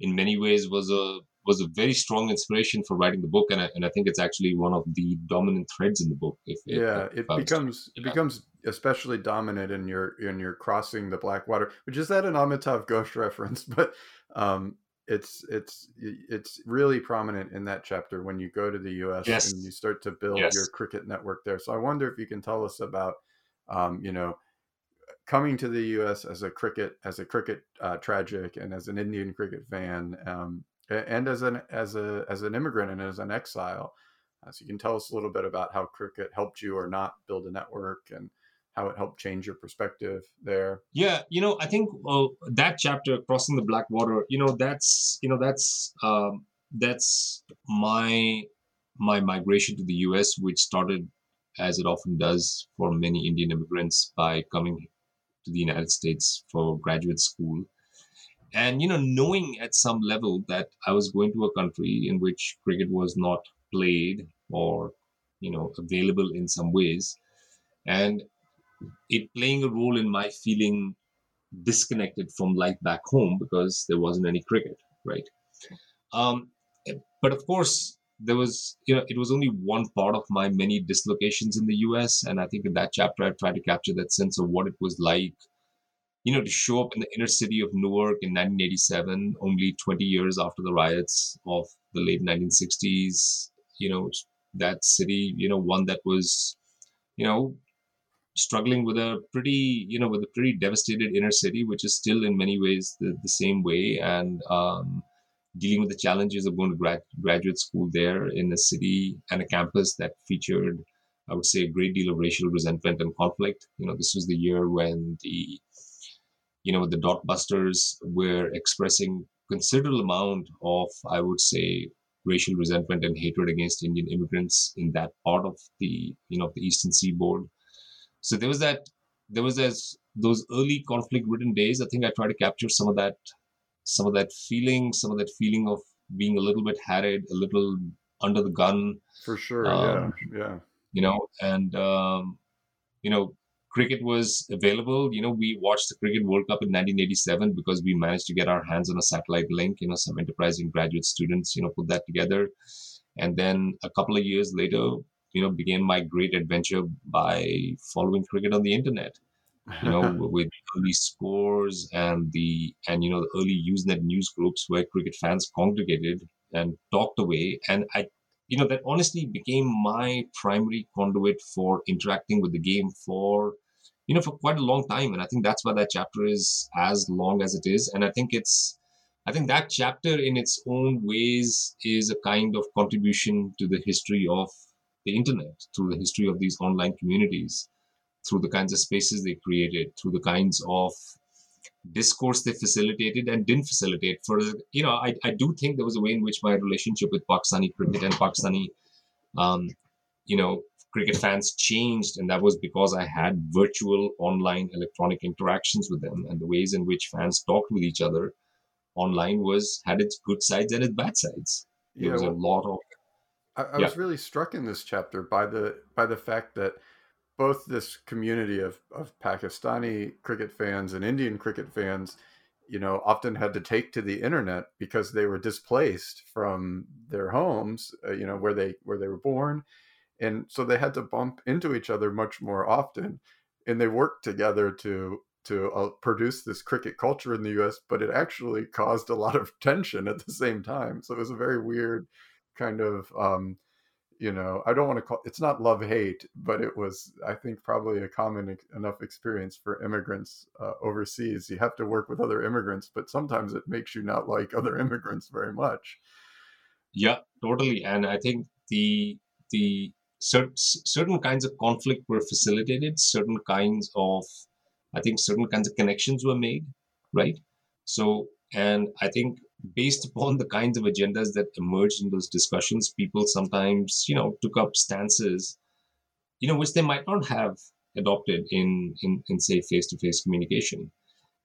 in many ways, was a was a very strong inspiration for writing the book, and I, and I think it's actually one of the dominant threads in the book. If, yeah, if, it becomes it becomes especially dominant in your in your crossing the black water, which is that an Amitav Ghosh reference, but um, it's it's it's really prominent in that chapter when you go to the U.S. Yes. and you start to build yes. your cricket network there. So I wonder if you can tell us about, um, you know, coming to the U.S. as a cricket as a cricket uh, tragic and as an Indian cricket fan, um, and as an as a as an immigrant and as an exile. Uh, so you can tell us a little bit about how cricket helped you or not build a network and how it helped change your perspective there yeah you know i think uh, that chapter crossing the black water you know that's you know that's um, that's my my migration to the us which started as it often does for many indian immigrants by coming to the united states for graduate school and you know knowing at some level that i was going to a country in which cricket was not played or you know available in some ways and it playing a role in my feeling disconnected from life back home because there wasn't any cricket right? Um, but of course there was you know it was only one part of my many dislocations in the us and i think in that chapter i tried to capture that sense of what it was like you know, to show up in the inner city of Newark in 1987, only 20 years after the riots of the late 1960s, you know, that city, you know, one that was, you know, struggling with a pretty, you know, with a pretty devastated inner city, which is still in many ways the, the same way, and um, dealing with the challenges of going to grad, graduate school there in a city and a campus that featured, I would say, a great deal of racial resentment and conflict. You know, this was the year when the you know, the dot busters were expressing considerable amount of, I would say, racial resentment and hatred against Indian immigrants in that part of the, you know, the Eastern Seaboard. So there was that, there was as those early conflict-ridden days. I think I tried to capture some of that, some of that feeling, some of that feeling of being a little bit harried, a little under the gun. For sure, um, yeah, yeah. You know, and um, you know, cricket was available. You know, we watched the Cricket World Cup in 1987 because we managed to get our hands on a satellite link. You know, some enterprising graduate students, you know, put that together. And then a couple of years later, you know, began my great adventure by following cricket on the internet. You know, with early scores and the and you know the early Usenet news groups where cricket fans congregated and talked away. And I you know that honestly became my primary conduit for interacting with the game for you know, for quite a long time. And I think that's why that chapter is as long as it is. And I think it's, I think that chapter in its own ways is a kind of contribution to the history of the internet, through the history of these online communities, through the kinds of spaces they created, through the kinds of discourse they facilitated and didn't facilitate. For you know, I, I do think there was a way in which my relationship with Pakistani cricket and Pakistani, um, you know, cricket fans changed, and that was because I had virtual online electronic interactions with them, and the ways in which fans talked with each other online was had its good sides and its bad sides. There yeah, was a lot of. I, I yeah. was really struck in this chapter by the by the fact that both this community of of Pakistani cricket fans and Indian cricket fans you know often had to take to the internet because they were displaced from their homes uh, you know where they where they were born and so they had to bump into each other much more often and they worked together to to uh, produce this cricket culture in the US but it actually caused a lot of tension at the same time so it was a very weird kind of um, you know i don't want to call it's not love hate but it was i think probably a common enough experience for immigrants uh, overseas. You have to work with other immigrants but sometimes it makes you not like other immigrants very much. Yeah totally and i think the the certain certain kinds of conflict were facilitated certain kinds of i think certain kinds of connections were made right? So and i think based upon the kinds of agendas that emerged in those discussions people sometimes you know took up stances you know which they might not have adopted in in, in say face-to-face communication.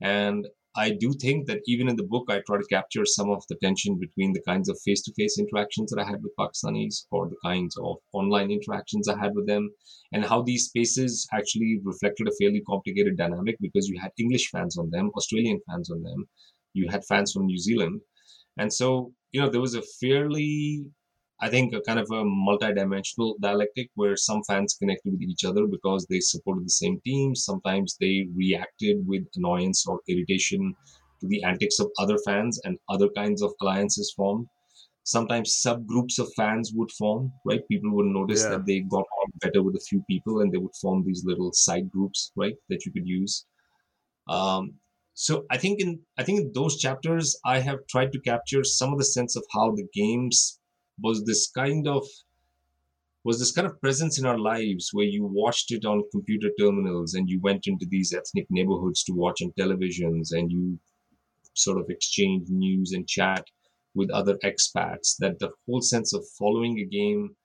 And I do think that even in the book, I try to capture some of the tension between the kinds of face to face interactions that I had with Pakistanis or the kinds of online interactions I had with them, and how these spaces actually reflected a fairly complicated dynamic because you had English fans on them, Australian fans on them, you had fans from New Zealand. And so, you know, there was a fairly I think a kind of a multi-dimensional dialectic where some fans connected with each other because they supported the same team. Sometimes they reacted with annoyance or irritation to the antics of other fans, and other kinds of alliances formed. Sometimes subgroups of fans would form, right? People would notice yeah. that they got on better with a few people, and they would form these little side groups, right, that you could use. Um, so I think in I think in those chapters, I have tried to capture some of the sense of how the games was this kind of was this kind of presence in our lives where you watched it on computer terminals and you went into these ethnic neighborhoods to watch on televisions and you sort of exchange news and chat with other expats that the whole sense of following a game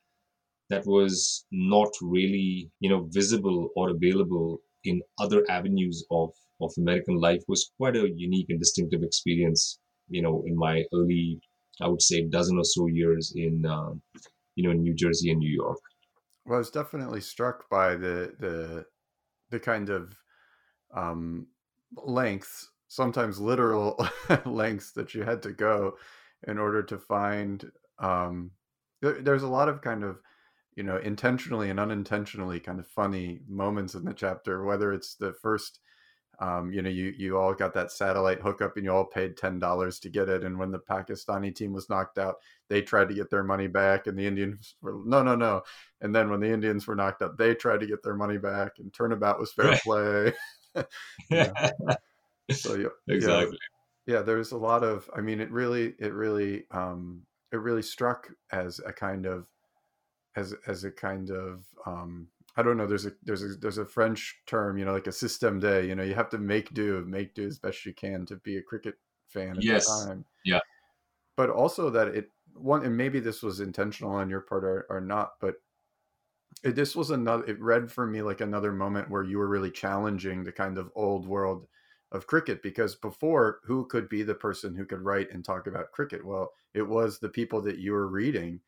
that was not really you know visible or available in other avenues of of American life was quite a unique and distinctive experience. You know, in my early, I would say, dozen or so years in, uh, you know, New Jersey and New York. Well, I was definitely struck by the the the kind of um, lengths, sometimes literal lengths that you had to go in order to find. Um, there, there's a lot of kind of you know intentionally and unintentionally kind of funny moments in the chapter whether it's the first um, you know you you all got that satellite hookup and you all paid ten dollars to get it. And when the pakistani team was knocked out they tried to get their money back and the indians were no no no. And then when the indians were knocked out they tried to get their money back and turnabout was fair play. Yeah. so yeah, exactly. Yeah, yeah there's a lot of i mean it really it really um it really struck as a kind of as as a kind of um, I don't know. There's a there's a there's a French term, you know, like a système D. You know, you have to make do, make do as best you can to be a cricket fan at yes. the time. Yeah. But also that it one and maybe this was intentional on your part or, or not, but it, this was another. It read for me like another moment where you were really challenging the kind of old world of cricket because before who could be the person who could write and talk about cricket well it was the people that you were reading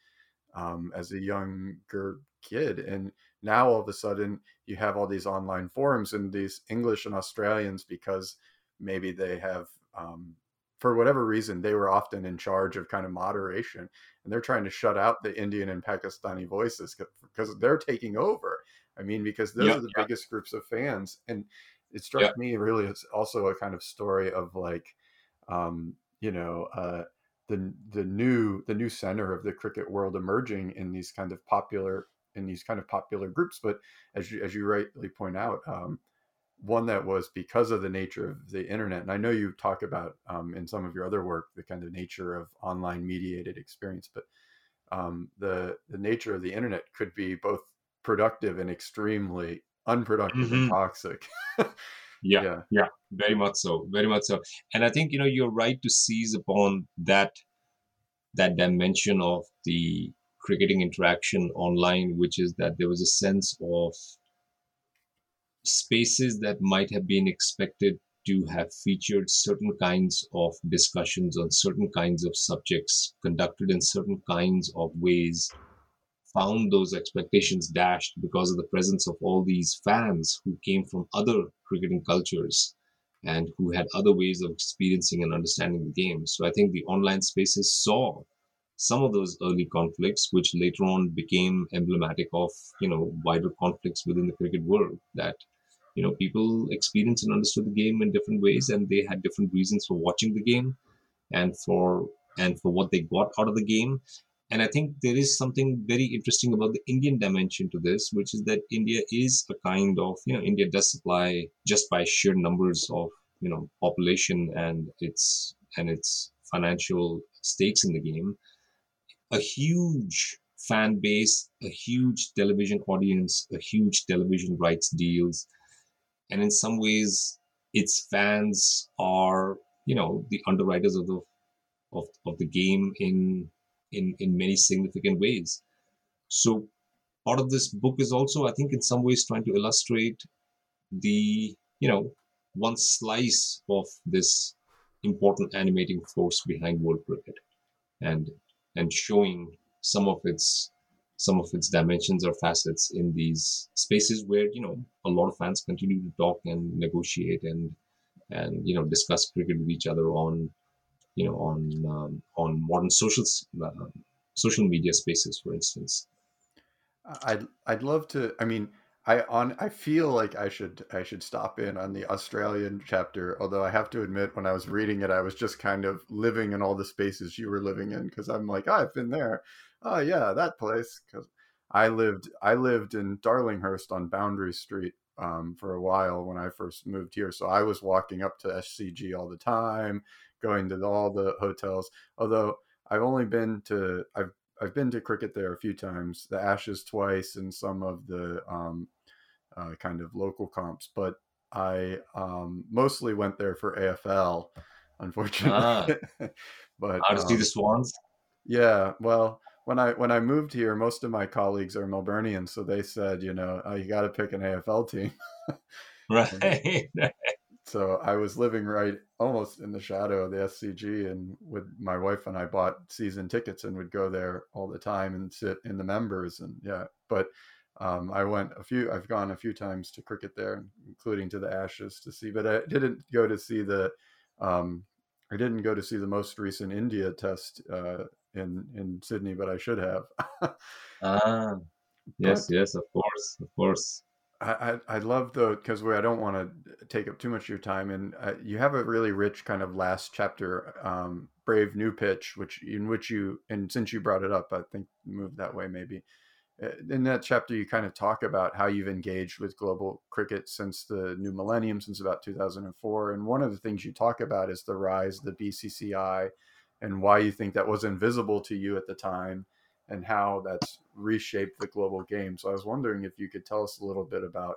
um, as a younger kid. And now all of a sudden you have all these online forums and these English and Australians because maybe they have, um, for whatever reason, they were often in charge of kind of moderation and they're trying to shut out the Indian and Pakistani voices because they're taking over. I mean, because those are the biggest groups of fans. And it struck me really as also a kind of story of like, um, you know, uh, the the new the new center of the cricket world emerging in these kind of popular in these kind of popular groups. But as you as you rightly point out, um, one that was because of the nature of the internet, and I know you talk about um, in some of your other work the kind of nature of online mediated experience, but um, the the nature of the internet could be both productive and extremely unproductive mm-hmm. and toxic. yeah, yeah, yeah, very much so, very much so. And I think you know you're right to seize upon that that dimension of the cricketing interaction online, which is that there was a sense of spaces that might have been expected to have featured certain kinds of discussions on certain kinds of subjects conducted in certain kinds of ways found those expectations dashed because of the presence of all these fans who came from other cricketing cultures and who had other ways of experiencing and understanding the game. So I think the online spaces saw some of those early conflicts, which later on became emblematic of you know wider conflicts within the cricket world. That you know people experienced and understood the game in different ways, and they had different reasons for watching the game, and for and for what they got out of the game. And I think there is something very interesting about the Indian dimension to this, which is that India is a kind of, you know, India does supply just by sheer numbers of, you know, population and its and its financial stakes in the game, a huge fan base, a huge television audience, a huge television rights deals. And in some ways, its fans are, you know, the underwriters of the of, of the game in in in many significant ways. So part of this book is also, I think, in some ways trying to illustrate the you know one slice of this important animating force behind world cricket, and and showing some of its some of its dimensions or facets in these spaces where you know a lot of fans continue to talk and negotiate and and you know discuss cricket with each other on you know on um, on modern social uh, social media spaces, for instance. I'd I'd love to. I mean, I on I feel like I should I should stop in on the Australian chapter. Although I have to admit, when I was reading it, I was just kind of living in all the spaces you were living in because I'm like, oh, I've been there. Oh yeah, that place. Because I lived I lived in Darlinghurst on Boundary Street um, for a while when I first moved here. So I was walking up to SCG all the time going to all the hotels. Although I've only been to I've I've been to cricket there a few times, the Ashes twice, and some of the um, uh, kind of local comps. But I um, mostly went there for AFL, unfortunately. Ah, but how to um, see the Swans? Yeah, well, when I when I moved here, most of my colleagues are Melburnians, so they said, you know, oh, you got to pick an AFL team. right. so I was living right almost in the shadow of the SCG, and with my wife and I bought season tickets and would go there all the time and sit in the members, and yeah. But um, I went a few. I've gone a few times to cricket there, including to the Ashes to see. But I didn't go to see the. Um, I didn't go to see the most recent India test uh, in in Sydney, but I should have. ah, yes, but, yes, of course, of course. I, I love the because I don't want to take up too much of your time, and uh, you have a really rich kind of last chapter, um, brave new pitch, which in which you and since you brought it up, I think move that way maybe. Uh, in that chapter, you kind of talk about how you've engaged with global cricket since the new millennium, since about 2004, and one of the things you talk about is the rise of the BCCI, and why you think that was invisible to you at the time and how that's reshaped the global game. So I was wondering if you could tell us a little bit about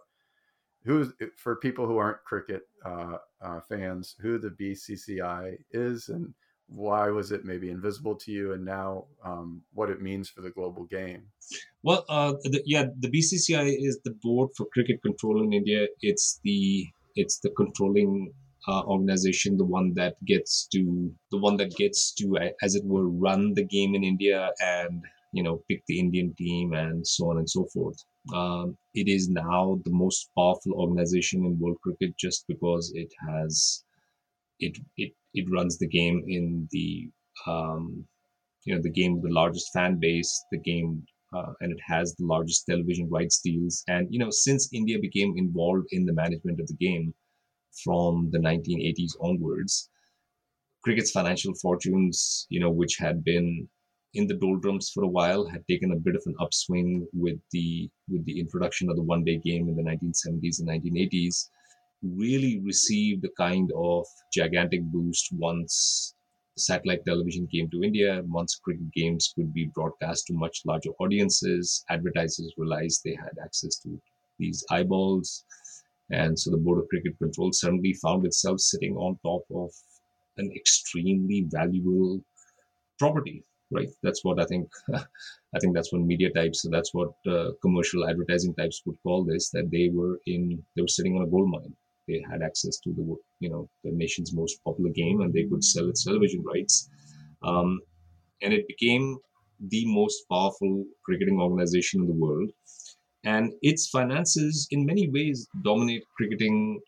who, for people who aren't cricket uh, uh, fans, who the BCCI is and why was it maybe invisible to you, and now um, what it means for the global game. Well, uh, the, yeah, the BCCI is the board for cricket control in India. It's the it's the controlling uh, organization, the one that gets to the one that gets to, as it were, run the game in India and you know pick the Indian team and so on and so forth. Um, it is now the most powerful organization in world cricket just because it has it it it runs the game in the um, you know the game with the largest fan base, the game. Uh, and it has the largest television rights deals. And you know, since India became involved in the management of the game from the 1980s onwards, cricket's financial fortunes, you know, which had been in the doldrums for a while, had taken a bit of an upswing with the with the introduction of the one day game in the 1970s and 1980s. Really received a kind of gigantic boost once satellite television came to India. Once cricket games could be broadcast to much larger audiences, advertisers realized they had access to these eyeballs. And so the Board of Cricket Control suddenly found itself sitting on top of an extremely valuable property right that's what i think i think that's what media types so that's what uh, commercial advertising types would call this that they were in they were sitting on a gold mine they had access to the you know the nation's most popular game and they could sell its television rights. Um, and it became the most powerful cricketing organization in the world. And its finances in many ways dominate cricketing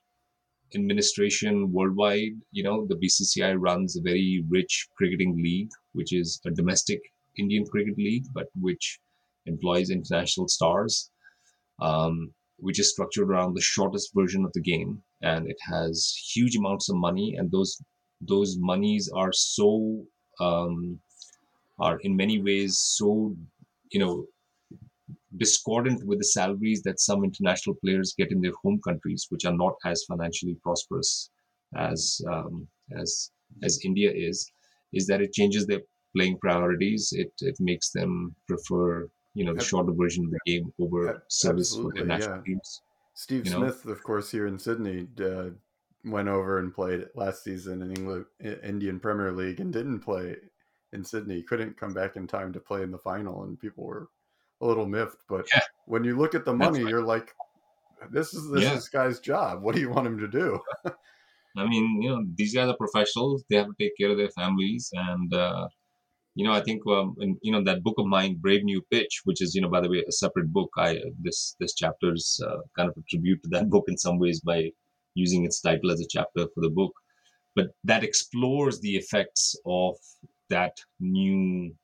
administration worldwide. You know, the BCCI runs a very rich cricketing league, which is a domestic Indian cricket league, but which employs international stars, um, which is structured around the shortest version of the game, and it has huge amounts of money, and those those monies are so um, are in many ways so you know discordant with the salaries that some international players get in their home countries, which are not as financially prosperous as um, as as India is, is that it changes their playing priorities. It it makes them prefer you know the shorter version of the game over service for their national yeah. teams. Steve Smith, know? of course, here in Sydney, uh, went over and played last season in England Indian Premier League and didn't play in Sydney. Couldn't come back in time to play in the final, and people were a little miffed. But yeah. when you look at the money, you're like, this is this, yeah. this guy's job. What do you want him to do? I mean, you know, these guys are professionals. They have to take care of their families, and uh, you know, I think um, in, you know that book of mine, Brave New Pitch, which is you know, by the way, a separate book. I this this chapter is uh, kind of a tribute to that book in some ways by using its title as a chapter for the book, but that explores the effects of that new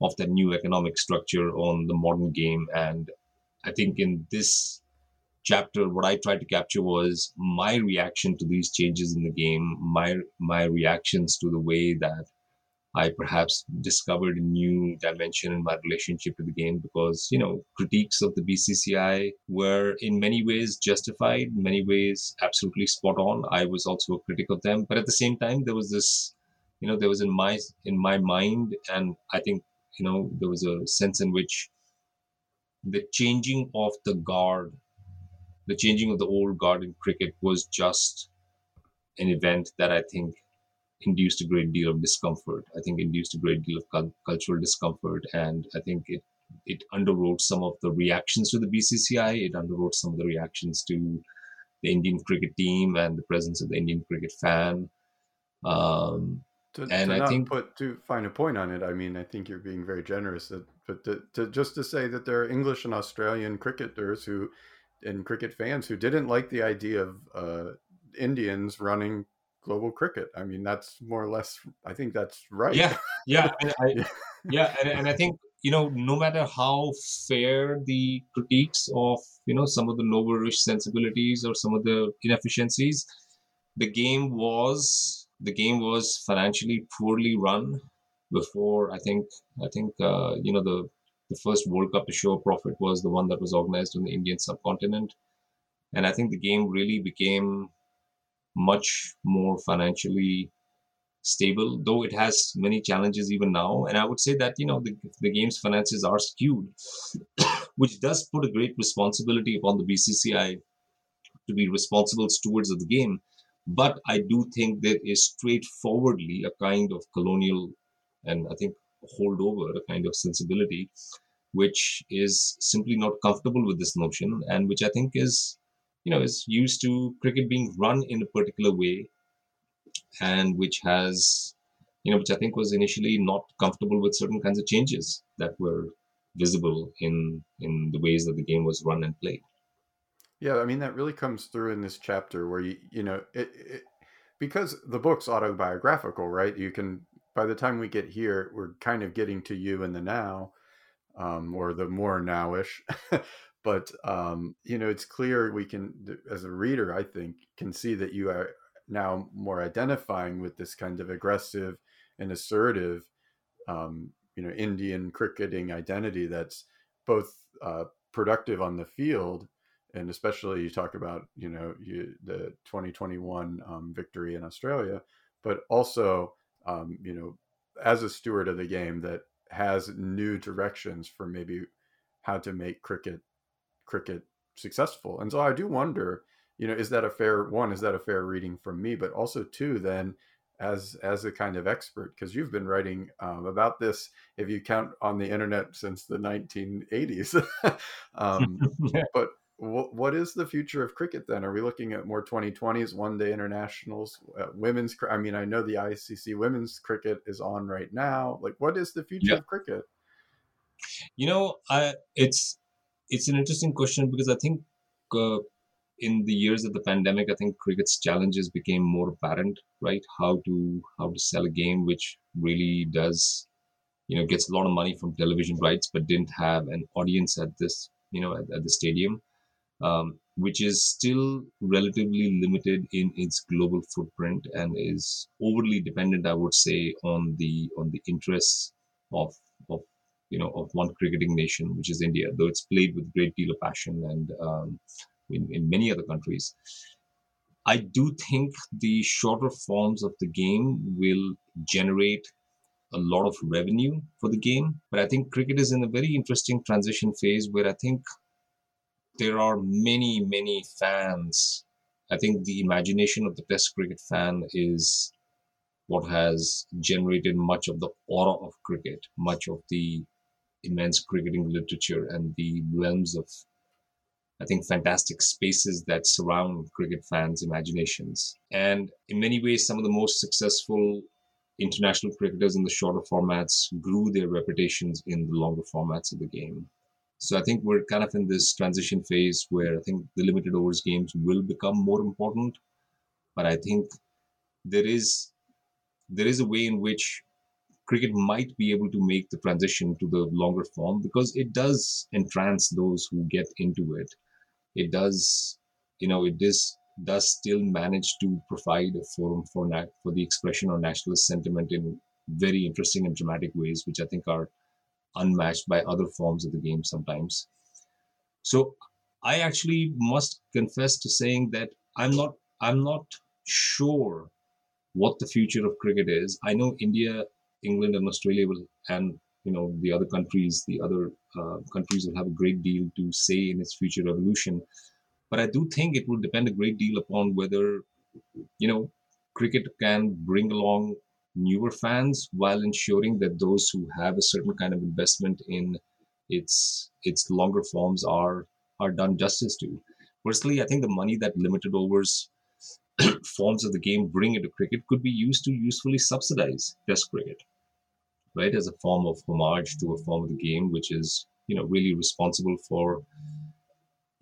of the new economic structure on the modern game. And I think in this chapter, what I tried to capture was my reaction to these changes in the game, my my reactions to the way that I perhaps discovered a new dimension in my relationship to the game because, you know, critiques of the BCCI were in many ways justified, many ways absolutely spot on. I was also a critic of them. But at the same time, there was this, you know, there was in my in my mind, and I think you know there was a sense in which the changing of the guard the changing of the old guard in cricket was just an event that i think induced a great deal of discomfort i think induced a great deal of cultural discomfort and i think it it underwrote some of the reactions to the bcci it underwrote some of the reactions to the Indian cricket team and the presence of the Indian cricket fan. Um, to, and to I not think put to find a point on it, I mean, I think you're being very generous. That, but to, to just to say that there are English and Australian cricketers who, and cricket fans who didn't like the idea of uh, Indians running global cricket. I mean, that's more or less. I think that's right. yeah, yeah, and I, Yeah. and, and I think you know, no matter how fair the critiques of you know some of the nobler sensibilities or some of the inefficiencies, the game was the game was financially poorly run before. I think I think uh, you know the the first World Cup to show a profit was the one that was organized on the Indian subcontinent, and I think the game really became much more financially stable, though it has many challenges even now. And I would say that you know the, the game's finances are skewed, which does put a great responsibility upon the BCCI to be responsible stewards of the game. But I do think there is straightforwardly a kind of colonial and I think holdover, a kind of sensibility, which is simply not comfortable with this notion, and which I think is you know is used to cricket being run in a particular way and which has you know which i think was initially not comfortable with certain kinds of changes that were visible in in the ways that the game was run and played Yeah, I mean that really comes through in this chapter where you you know it, it because the book's autobiographical, right? You can by the time we get here, we're kind of getting to you in the now, um, or the more nowish. but um, you know, it's clear we can, as a reader, I think, can see that you are now more identifying with this kind of aggressive and assertive, um, you know, Indian cricketing identity that's both uh, productive on the field and especially you talk about you know you, the 2021 um, victory in Australia, but also um, you know as a steward of the game that has new directions for maybe how to make cricket cricket successful. And so I do wonder, you know, is that a fair one? Is that a fair reading from me? But also two, then as as a kind of expert because you've been writing um, about this if you count on the internet since the 1980s um, Yeah. but wh- what is the future of cricket then? Are we looking at more 2020s, one day internationals, uh, women's? I mean, I know the ICC women's cricket is on right now. Like, what is the future Yeah. of cricket? you know i it's it's an interesting question because i think uh, in the years of the pandemic i think cricket's challenges became more apparent right? How to how to sell a game which really does you know gets a lot of money from television rights but didn't have an audience at this you know at, at the stadium um, which is still relatively limited in its global footprint and is overly dependent i would say on the on the interests of of you know of one cricketing nation which is india though it's played with great deal of passion and um, in, in many other countries. I do think the shorter forms of the game will generate a lot of revenue for the game but i think cricket is in a very interesting transition phase where i think there are many many fans. I think the imagination of the test cricket fan is what has generated much of the aura of cricket much of the immense cricketing literature and the realms of i think fantastic spaces that surround cricket fans imaginations and in many ways some of the most successful international cricketers in the shorter formats grew their reputations in the longer formats of the game so I think we're kind of in this transition phase where I think the limited overs games will become more important. But I think there is there is a way in which cricket might be able to make the transition to the longer form because it does entrance those who get into it. It does, you know, it does does still manage to provide a forum for na- for the expression of nationalist sentiment in very interesting and dramatic ways, which I think are unmatched by other forms of the game sometimes. So I actually must confess to saying that I'm not I'm not sure what the future of cricket is. I know India, England, and Australia will, and you know the other countries, the other uh, countries will have a great deal to say in its future evolution. But I do think it will depend a great deal upon whether you know cricket can bring along newer fans while ensuring that those who have a certain kind of investment in its its longer forms are are done justice to personally, I think the money that limited overs forms of the game bring into cricket could be used to usefully subsidize Test cricket, right, as a form of homage to a form of the game which is you know really responsible for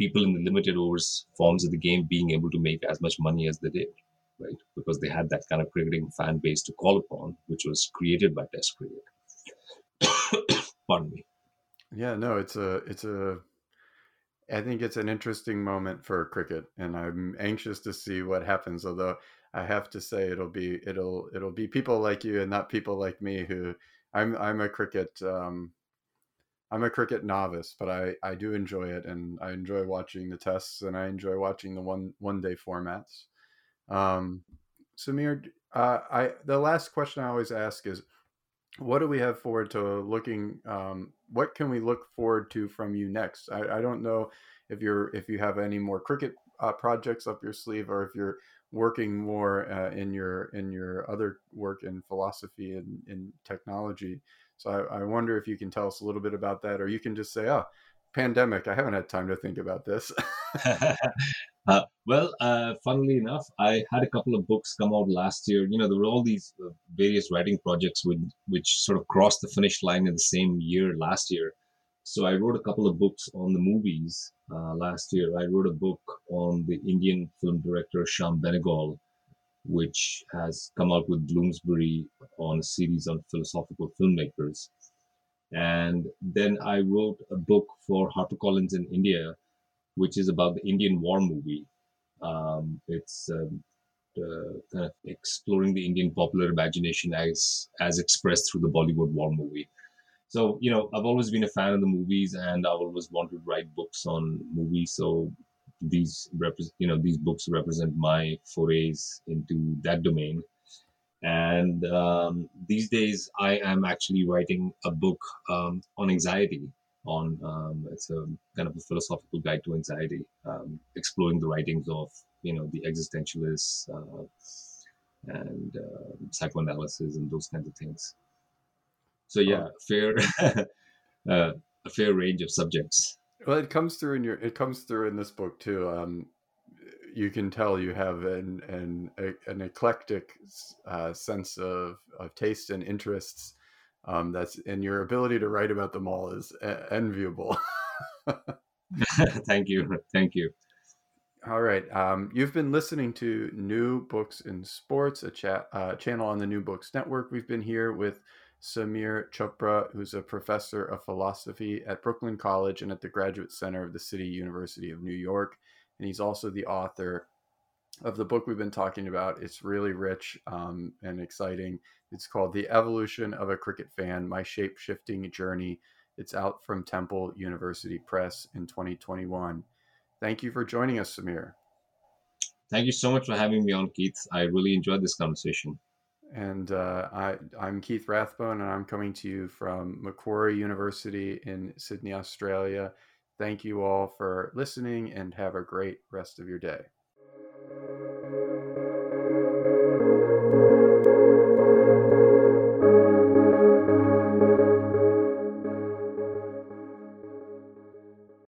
people in the limited overs forms of the game being able to make as much money as they did, right? Because they had that kind of cricketing fan base to call upon, which was created by Test cricket. Pardon me. Yeah, no, it's a it's a I think it's an interesting moment for cricket, and I'm anxious to see what happens. Although I have to say, it'll be it'll it'll be people like you and not people like me who I'm I'm a cricket um, I'm a cricket novice, but I I do enjoy it, and I enjoy watching the tests, and I enjoy watching the one one day formats. Um, Samir, uh, I the last question I always ask is, what do we have forward to looking um, what can we look forward to from you next I, I don't know if you're if you have any more cricket uh, projects up your sleeve or if you're working more uh, in your in your other work in philosophy and in technology. So I, I wonder if you can tell us a little bit about that or you can just say oh pandemic i haven't had time to think about this. Uh, well uh, funnily enough i had a couple of books come out last year. You know there were all these uh, various writing projects with, which sort of crossed the finish line in the same year last year so i wrote a couple of books on the movies uh, last year i wrote a book on the indian film director shyam benegal which has come out with bloomsbury on a series on philosophical filmmakers and then I wrote a book for HarperCollins in India, which is about the Indian war movie. Um, it's um, uh, kind of exploring the Indian popular imagination as as expressed through the Bollywood war movie. So you know, I've always been a fan of the movies, and I've always wanted to write books on movies. So these represent, you know, these books represent my forays into that domain. And um, these days, I am actually writing a book um, on anxiety. On um, it's a kind of a philosophical guide to anxiety, um, exploring the writings of you know the existentialists uh, and uh, psychoanalysis and those kinds of things. So yeah, oh. fair uh, a fair range of subjects. Well, it comes through in your it comes through in this book too. Um, you can tell you have an an an eclectic uh, sense of of taste and interests. Um, that's and your ability to write about them all is enviable. thank you, thank you. All right, um, you've been listening to New Books in Sports, a chat uh, channel on the New Books Network. We've been here with Samir Chopra, who's a professor of philosophy at Brooklyn College and at the Graduate Center of the City University of New York and he's also the author of the book we've been talking about. It's really rich um, and exciting. It's called The Evolution of a Cricket Fan My Shape Shifting Journey. It's out from Temple University Press in 2021. Thank you for joining us, Samir. Thank you so much for having me on, Keith. I really enjoyed this conversation. And uh, I, I'm Keith Rathbone, and I'm coming to you from Macquarie University in Sydney, Australia. Thank you all for listening, and have a great rest of your day.